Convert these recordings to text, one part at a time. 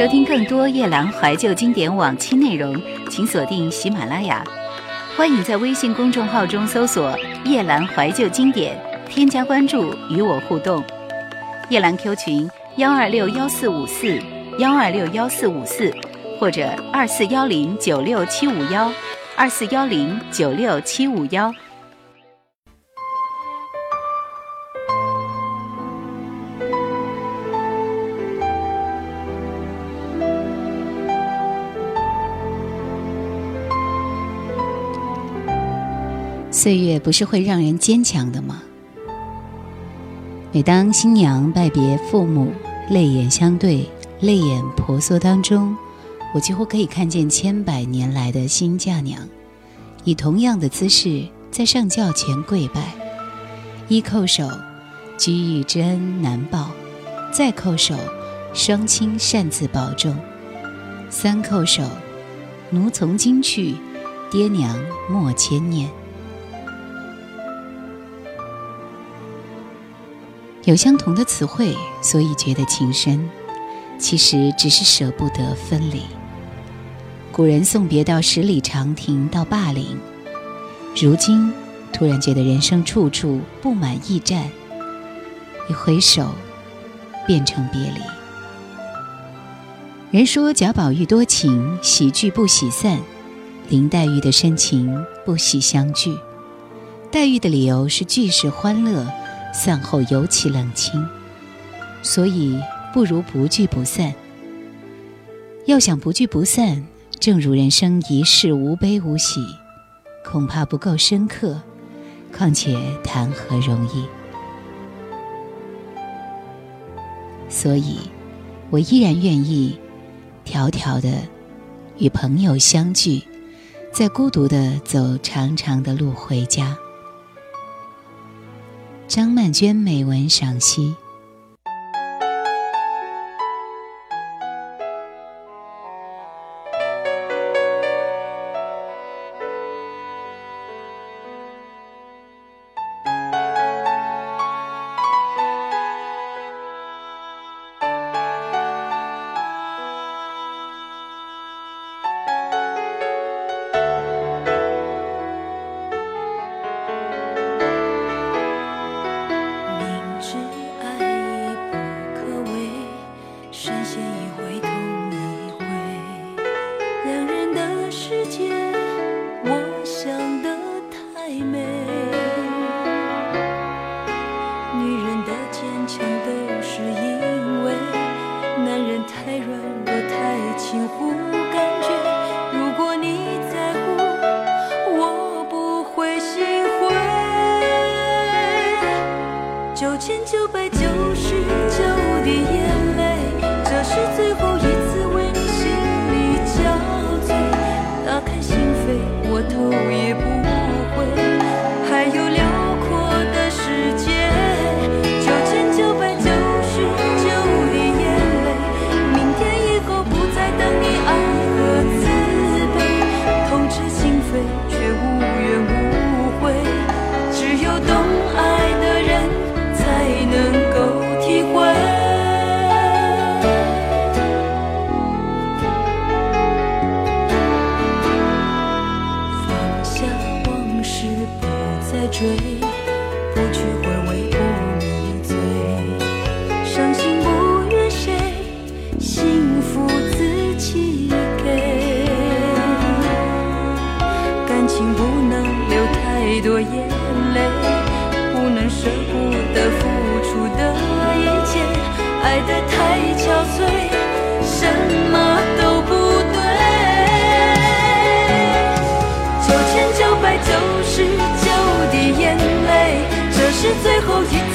收听更多夜兰怀旧经典往期内容，请锁定喜马拉雅。欢迎在微信公众号中搜索“夜兰怀旧经典”，添加关注与我互动。夜兰 Q 群：幺二六幺四五四幺二六幺四五四，或者二四幺零九六七五幺二四幺零九六七五幺。岁月不是会让人坚强的吗？每当新娘拜别父母，泪眼相对，泪眼婆娑当中，我几乎可以看见千百年来的新嫁娘，以同样的姿势在上轿前跪拜，一叩首，居玉之恩难报；再叩首，双亲擅自保重；三叩首，奴从今去，爹娘莫牵念。有相同的词汇，所以觉得情深，其实只是舍不得分离。古人送别到十里长亭到霸陵，如今突然觉得人生处处布满驿站，一回首，变成别离。人说贾宝玉多情，喜聚不喜散；林黛玉的深情不喜相聚。黛玉的理由是俱是欢乐。散后尤其冷清，所以不如不聚不散。要想不聚不散，正如人生一世无悲无喜，恐怕不够深刻。况且谈何容易？所以，我依然愿意迢迢的与朋友相聚，在孤独的走长长的路回家。张曼娟美文赏析。最后一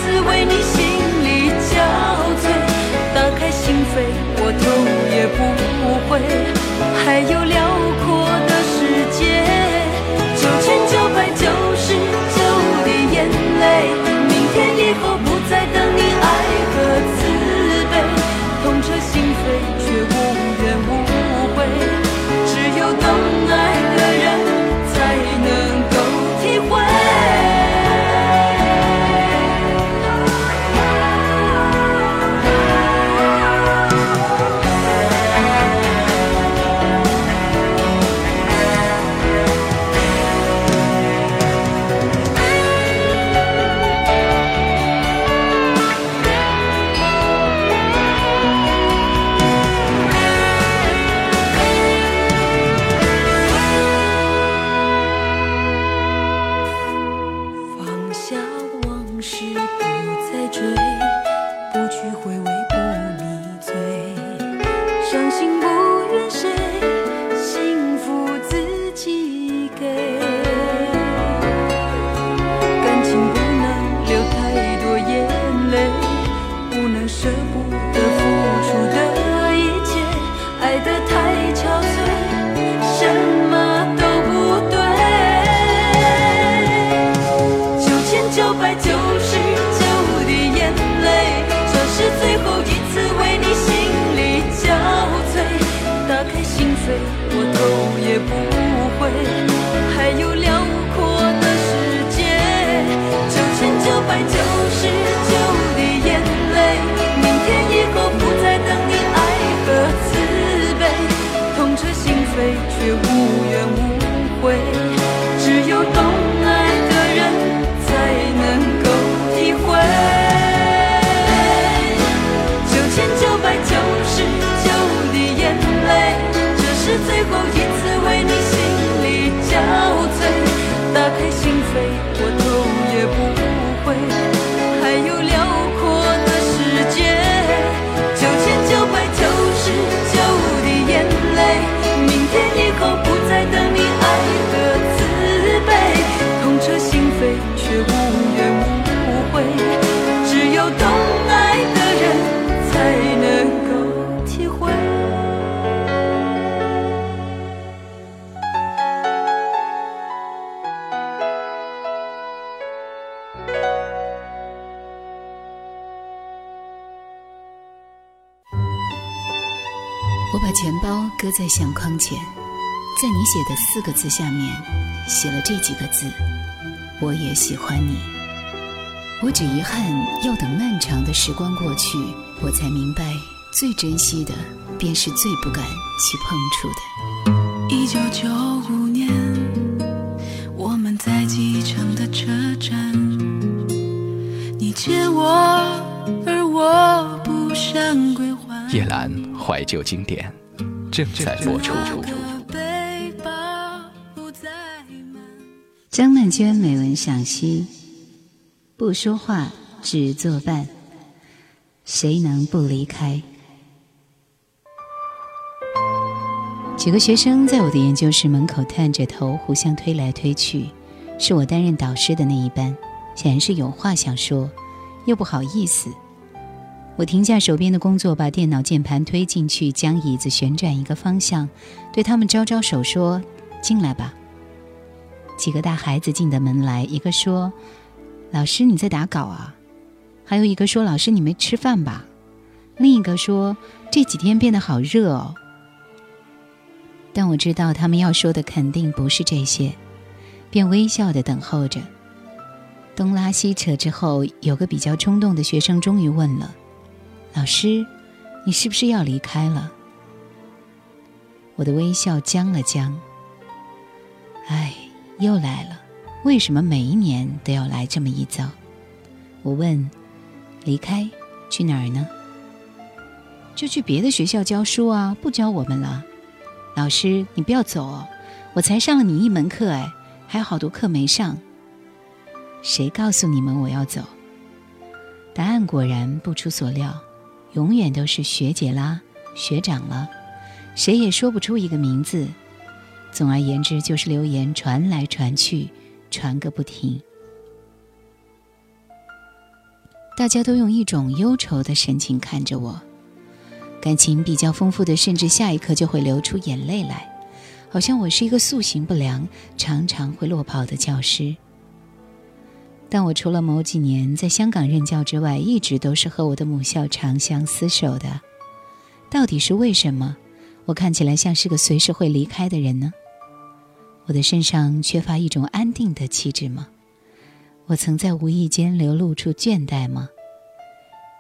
在相框前，在你写的四个字下面写了这几个字：我也喜欢你。我只遗憾要等漫长的时光过去，我才明白，最珍惜的便是最不敢去碰触的。一九九五年，我们在机场的车站，你借我，而我不想归还。叶兰。怀旧经典正在播出。张曼娟美文赏析：不说话，只作伴，谁能不离开？几个学生在我的研究室门口探着头，互相推来推去。是我担任导师的那一班，显然是有话想说，又不好意思。我停下手边的工作，把电脑键盘推进去，将椅子旋转一个方向，对他们招招手说：“进来吧。”几个大孩子进的门来，一个说：“老师你在打稿啊？”还有一个说：“老师你没吃饭吧？”另一个说：“这几天变得好热哦。”但我知道他们要说的肯定不是这些，便微笑的等候着。东拉西扯之后，有个比较冲动的学生终于问了。老师，你是不是要离开了？我的微笑僵了僵。唉，又来了。为什么每一年都要来这么一遭？我问：离开去哪儿呢？就去别的学校教书啊，不教我们了。老师，你不要走哦，我才上了你一门课，哎，还有好多课没上。谁告诉你们我要走？答案果然不出所料。永远都是学姐啦，学长了，谁也说不出一个名字。总而言之，就是留言传来传去，传个不停。大家都用一种忧愁的神情看着我，感情比较丰富的，甚至下一刻就会流出眼泪来，好像我是一个素行不良、常常会落跑的教师。但我除了某几年在香港任教之外，一直都是和我的母校长相厮守的。到底是为什么，我看起来像是个随时会离开的人呢？我的身上缺乏一种安定的气质吗？我曾在无意间流露出倦怠吗？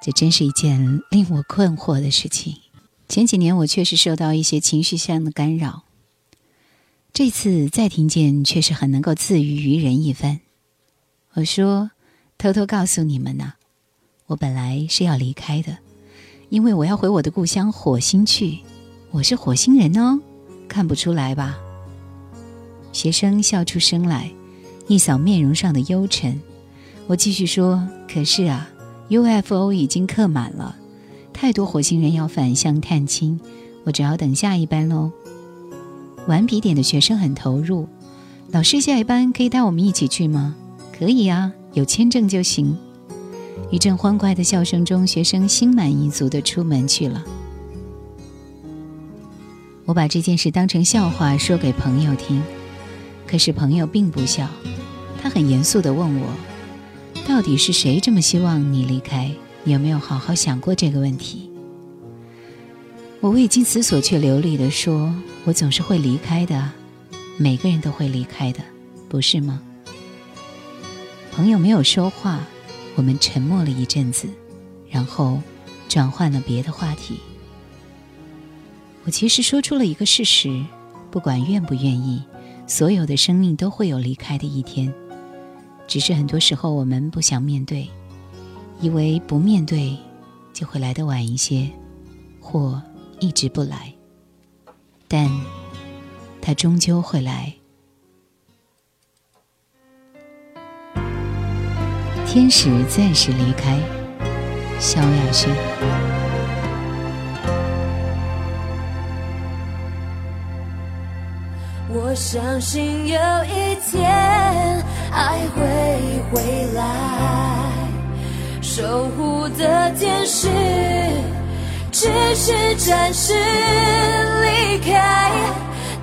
这真是一件令我困惑的事情。前几年我确实受到一些情绪上的干扰，这次再听见，却是很能够自娱于人一番。我说：“偷偷告诉你们呐，我本来是要离开的，因为我要回我的故乡火星去。我是火星人哦，看不出来吧？”学生笑出声来，一扫面容上的忧沉。我继续说：“可是啊，UFO 已经客满了，太多火星人要返乡探亲，我只好等下一班喽。”顽皮点的学生很投入，老师下一班可以带我们一起去吗？可以啊，有签证就行。一阵欢快的笑声中，学生心满意足地出门去了。我把这件事当成笑话说给朋友听，可是朋友并不笑，他很严肃地问我：“到底是谁这么希望你离开？有没有好好想过这个问题？”我未经思索却流利地说：“我总是会离开的，每个人都会离开的，不是吗？”朋友没有说话，我们沉默了一阵子，然后转换了别的话题。我其实说出了一个事实：不管愿不愿意，所有的生命都会有离开的一天。只是很多时候我们不想面对，以为不面对就会来得晚一些，或一直不来。但，它终究会来。天使暂时离开，萧亚轩。我相信有一天爱会回来，守护的天使只是暂时离开。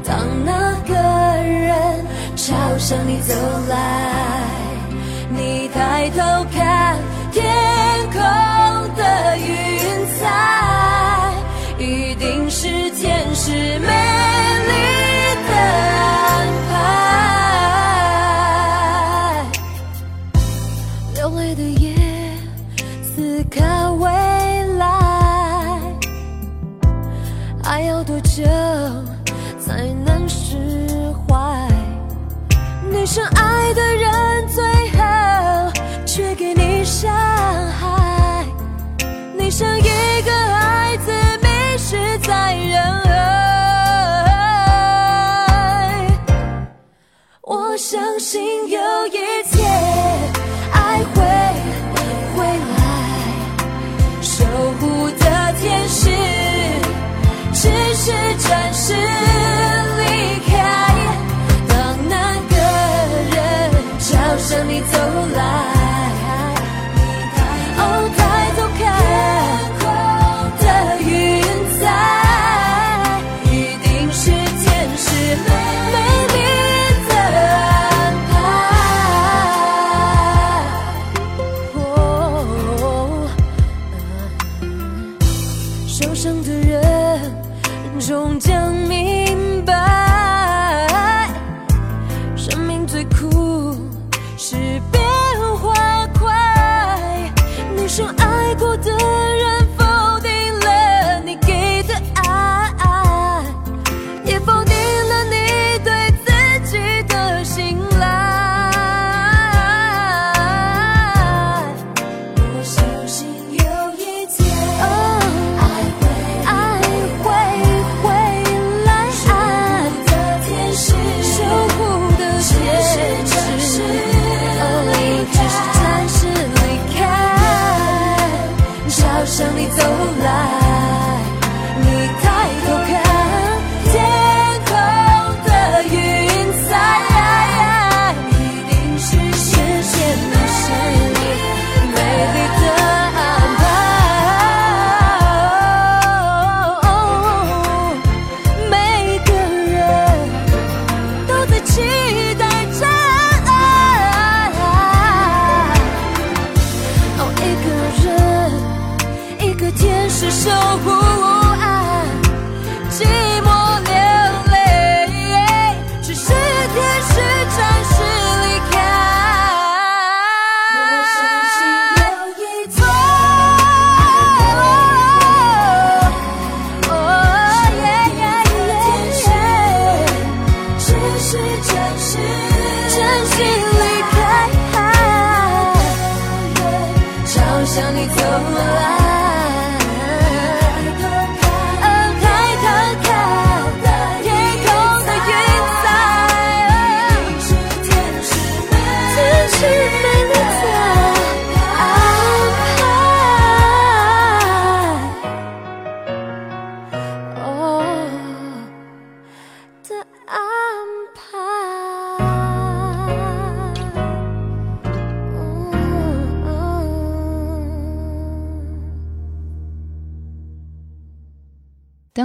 当那个人朝向你走来。你抬头看天空的云彩，一定是天使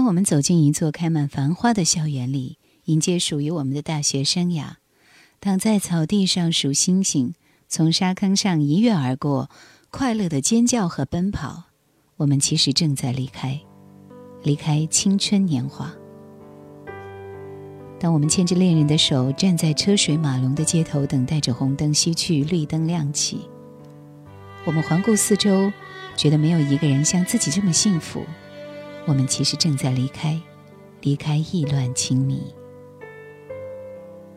我们走进一座开满繁花的校园里，迎接属于我们的大学生涯，躺在草地上数星星，从沙坑上一跃而过，快乐的尖叫和奔跑，我们其实正在离开，离开青春年华。当我们牵着恋人的手，站在车水马龙的街头，等待着红灯熄去，绿灯亮起，我们环顾四周，觉得没有一个人像自己这么幸福。我们其实正在离开，离开意乱情迷。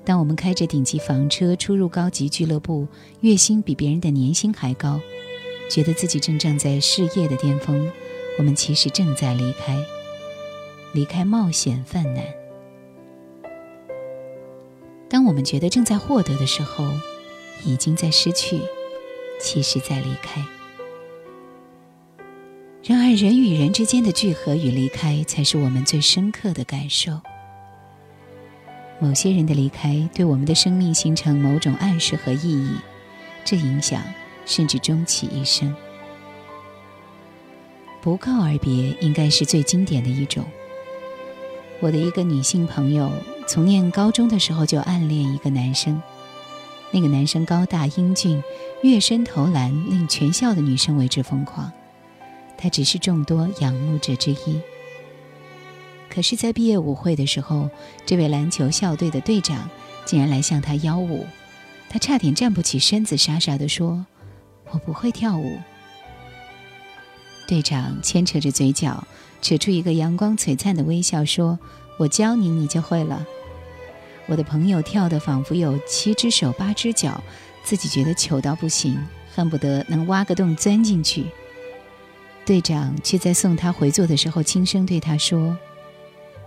当我们开着顶级房车出入高级俱乐部，月薪比别人的年薪还高，觉得自己正站在事业的巅峰，我们其实正在离开，离开冒险犯难。当我们觉得正在获得的时候，已经在失去，其实在离开。然而，人与人之间的聚合与离开，才是我们最深刻的感受。某些人的离开，对我们的生命形成某种暗示和意义，这影响甚至终其一生。不告而别，应该是最经典的一种。我的一个女性朋友，从念高中的时候就暗恋一个男生，那个男生高大英俊，跃身投篮，令全校的女生为之疯狂。他只是众多仰慕者之一。可是，在毕业舞会的时候，这位篮球校队的队长竟然来向他邀舞，他差点站不起身子，傻傻地说：“我不会跳舞。”队长牵扯着嘴角，扯出一个阳光璀璨的微笑，说：“我教你，你就会了。”我的朋友跳得仿佛有七只手八只脚，自己觉得糗到不行，恨不得能挖个洞钻进去。队长却在送他回座的时候，轻声对他说：“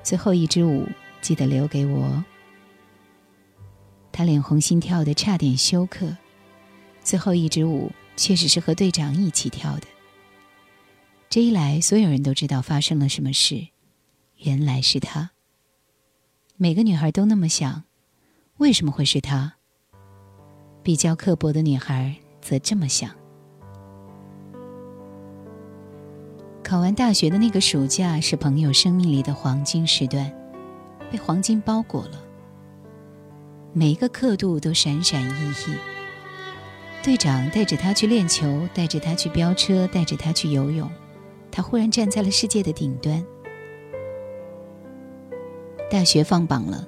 最后一支舞记得留给我。”他脸红心跳的，差点休克。最后一支舞确实是和队长一起跳的。这一来，所有人都知道发生了什么事，原来是他。每个女孩都那么想，为什么会是他？比较刻薄的女孩则这么想。考完大学的那个暑假是朋友生命里的黄金时段，被黄金包裹了。每一个刻度都闪闪熠熠。队长带着他去练球，带着他去飙车，带着他去游泳，他忽然站在了世界的顶端。大学放榜了，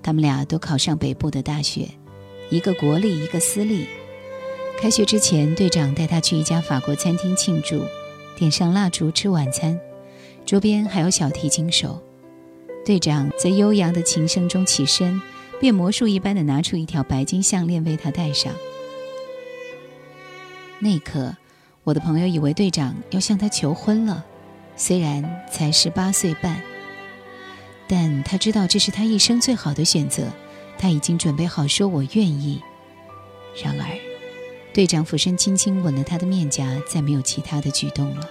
他们俩都考上北部的大学，一个国立，一个私立。开学之前，队长带他去一家法国餐厅庆祝。点上蜡烛吃晚餐，桌边还有小提琴手。队长在悠扬的琴声中起身，变魔术一般的拿出一条白金项链为他戴上。那一刻，我的朋友以为队长要向他求婚了，虽然才十八岁半，但他知道这是他一生最好的选择。他已经准备好说“我愿意”。然而。队长俯身轻轻吻了他的面颊，再没有其他的举动了。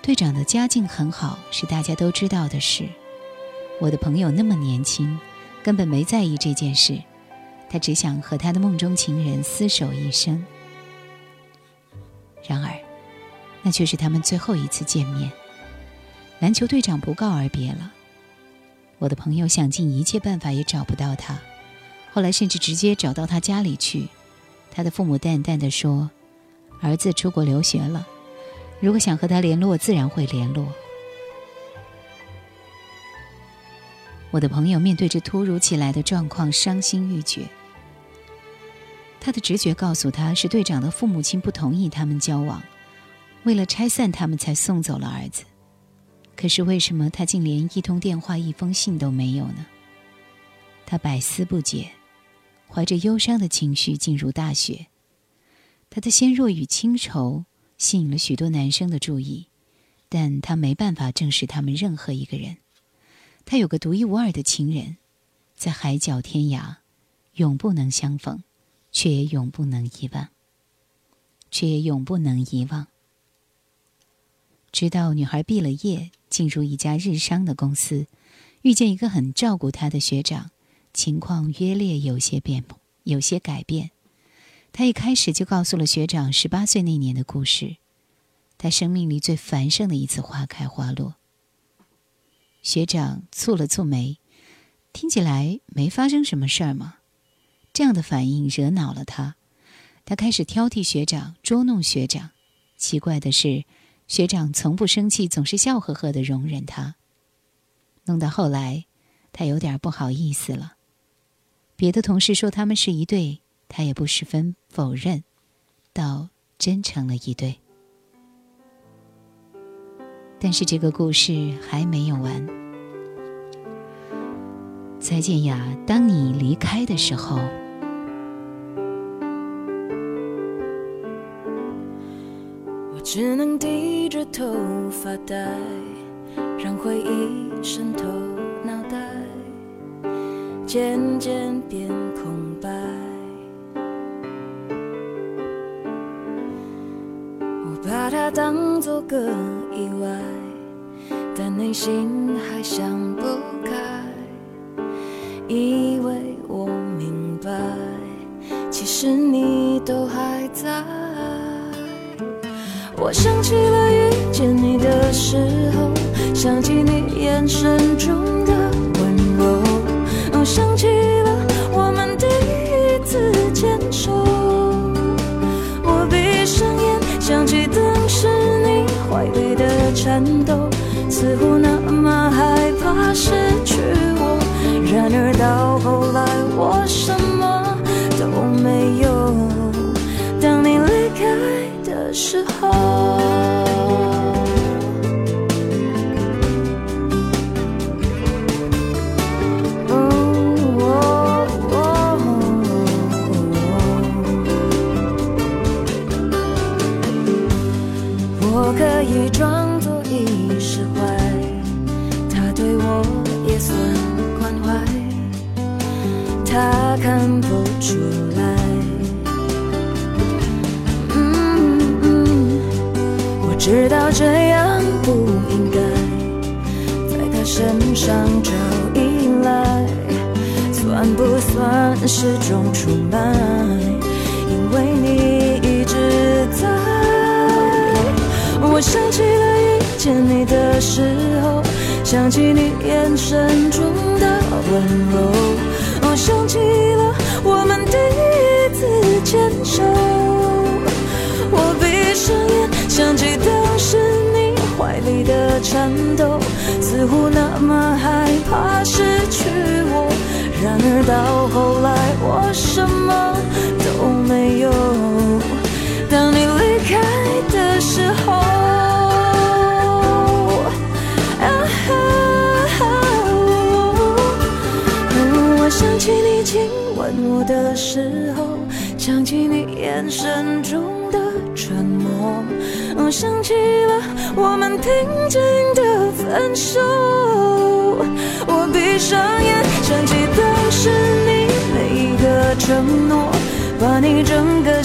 队长的家境很好，是大家都知道的事。我的朋友那么年轻，根本没在意这件事，他只想和他的梦中情人厮守一生。然而，那却是他们最后一次见面。篮球队长不告而别了。我的朋友想尽一切办法也找不到他，后来甚至直接找到他家里去。他的父母淡淡的说：“儿子出国留学了，如果想和他联络，自然会联络。我的朋友面对着突如其来的状况，伤心欲绝。他的直觉告诉他是队长的父母亲不同意他们交往，为了拆散他们才送走了儿子。可是为什么他竟连一通电话、一封信都没有呢？他百思不解，怀着忧伤的情绪进入大学。她的纤弱与清愁吸引了许多男生的注意，但他没办法正视他们任何一个人。他有个独一无二的情人，在海角天涯，永不能相逢。却也永不能遗忘，却也永不能遗忘。直到女孩毕了业，进入一家日商的公司，遇见一个很照顾她的学长，情况约略有些变，有些改变。他一开始就告诉了学长十八岁那年的故事，他生命里最繁盛的一次花开花落。学长蹙了蹙眉，听起来没发生什么事儿吗？这样的反应惹恼了他，他开始挑剔学长，捉弄学长。奇怪的是，学长从不生气，总是笑呵呵的容忍他。弄到后来，他有点不好意思了。别的同事说他们是一对，他也不十分否认，倒真成了一对。但是这个故事还没有完。再见呀，当你离开的时候。只能低着头发呆，让回忆渗透，渐渐变空白。我把它当作个意外，但内心还想不开，以为我明白，其实你都还在。我想起了遇见你的时候，想起你眼神中的颤抖，似乎那么害怕失去我。然而到后来，我什么都没有。当你离开的时候。看不出来，我知道这样不应该，在他身上找依赖，算不算是种出卖？因为你一直在。我想起了遇见你的时候，想起你眼神中的温柔。我想起了我们第一次牵手。我闭上眼，想起当时你怀里的颤抖，似乎那么害怕失去我。然而到后来，我什么都没有。当你离开的时候，吻我的时候，想起你眼神中的沉默，想起了我们平静的分手。我闭上眼，想起当时你每一个承诺，把你整个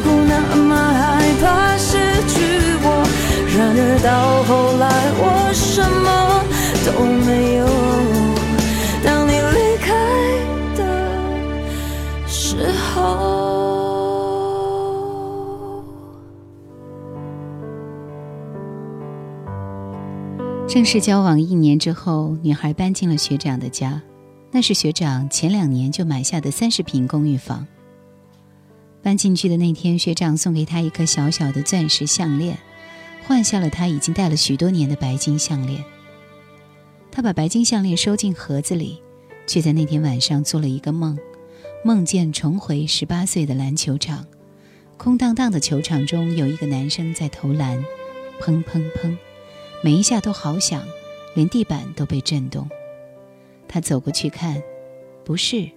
乎那么害怕失去我。然而到后来，我什么都没有。当你离开的时候。正式交往一年之后，女孩搬进了学长的家，那是学长前两年就买下的三十平公寓房。搬进去的那天，学长送给她一颗小小的钻石项链，换下了她已经戴了许多年的白金项链。她把白金项链收进盒子里，却在那天晚上做了一个梦，梦见重回十八岁的篮球场，空荡荡的球场中有一个男生在投篮，砰砰砰。每一下都好响，连地板都被震动。他走过去看，不是，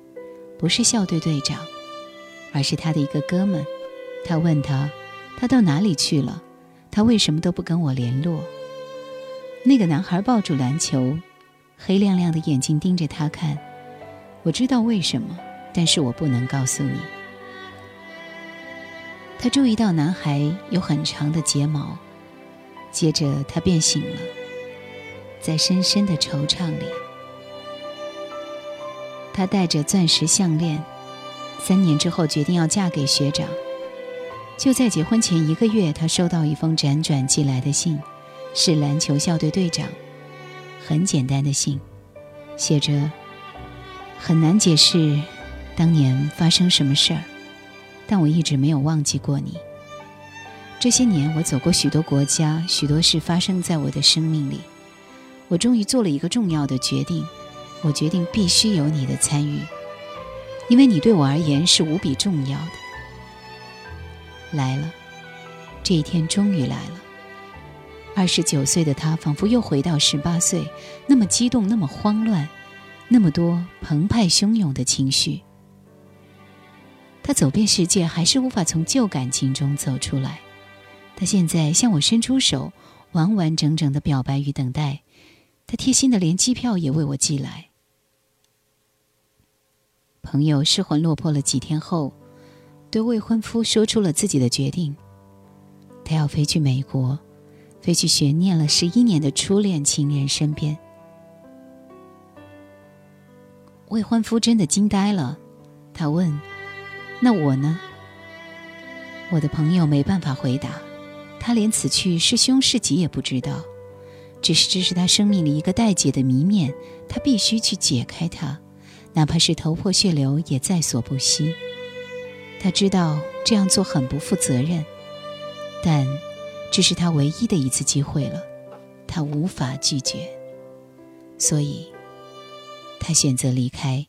不是校队队长，而是他的一个哥们。他问他，他到哪里去了？他为什么都不跟我联络？那个男孩抱住篮球，黑亮亮的眼睛盯着他看。我知道为什么，但是我不能告诉你。他注意到男孩有很长的睫毛。接着，他便醒了，在深深的惆怅里，他戴着钻石项链，三年之后决定要嫁给学长。就在结婚前一个月，他收到一封辗转寄来的信，是篮球校队队长。很简单的信，写着：“很难解释当年发生什么事儿，但我一直没有忘记过你。”这些年，我走过许多国家，许多事发生在我的生命里。我终于做了一个重要的决定，我决定必须有你的参与，因为你对我而言是无比重要的。来了，这一天终于来了。二十九岁的他仿佛又回到十八岁，那么激动，那么慌乱，那么多澎湃汹涌的情绪。他走遍世界，还是无法从旧感情中走出来。他现在向我伸出手，完完整整的表白与等待。他贴心的连机票也为我寄来。朋友失魂落魄了几天后，对未婚夫说出了自己的决定。他要飞去美国，飞去悬念了十一年的初恋情人身边。未婚夫真的惊呆了，他问：“那我呢？”我的朋友没办法回答。他连此去是凶是吉也不知道，只是这是他生命里一个待解的谜面，他必须去解开它，哪怕是头破血流也在所不惜。他知道这样做很不负责任，但这是他唯一的一次机会了，他无法拒绝，所以，他选择离开。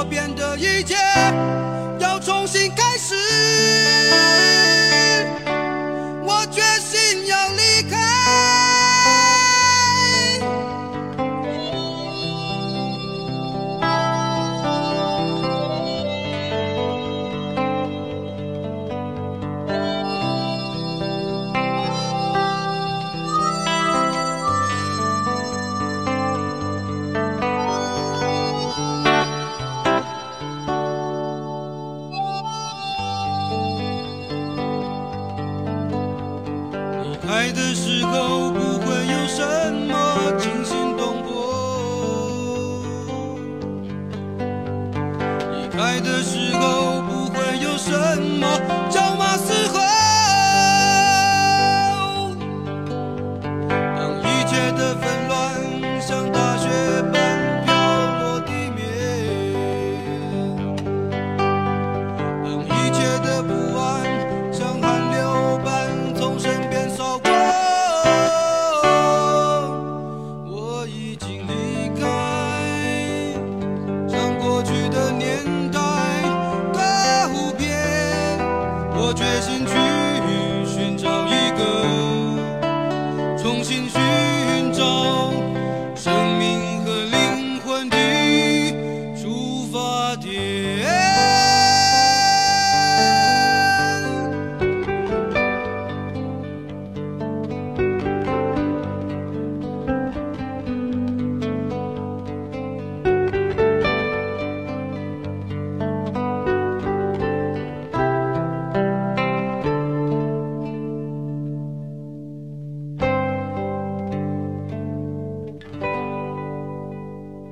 我变的一切，要重新开始。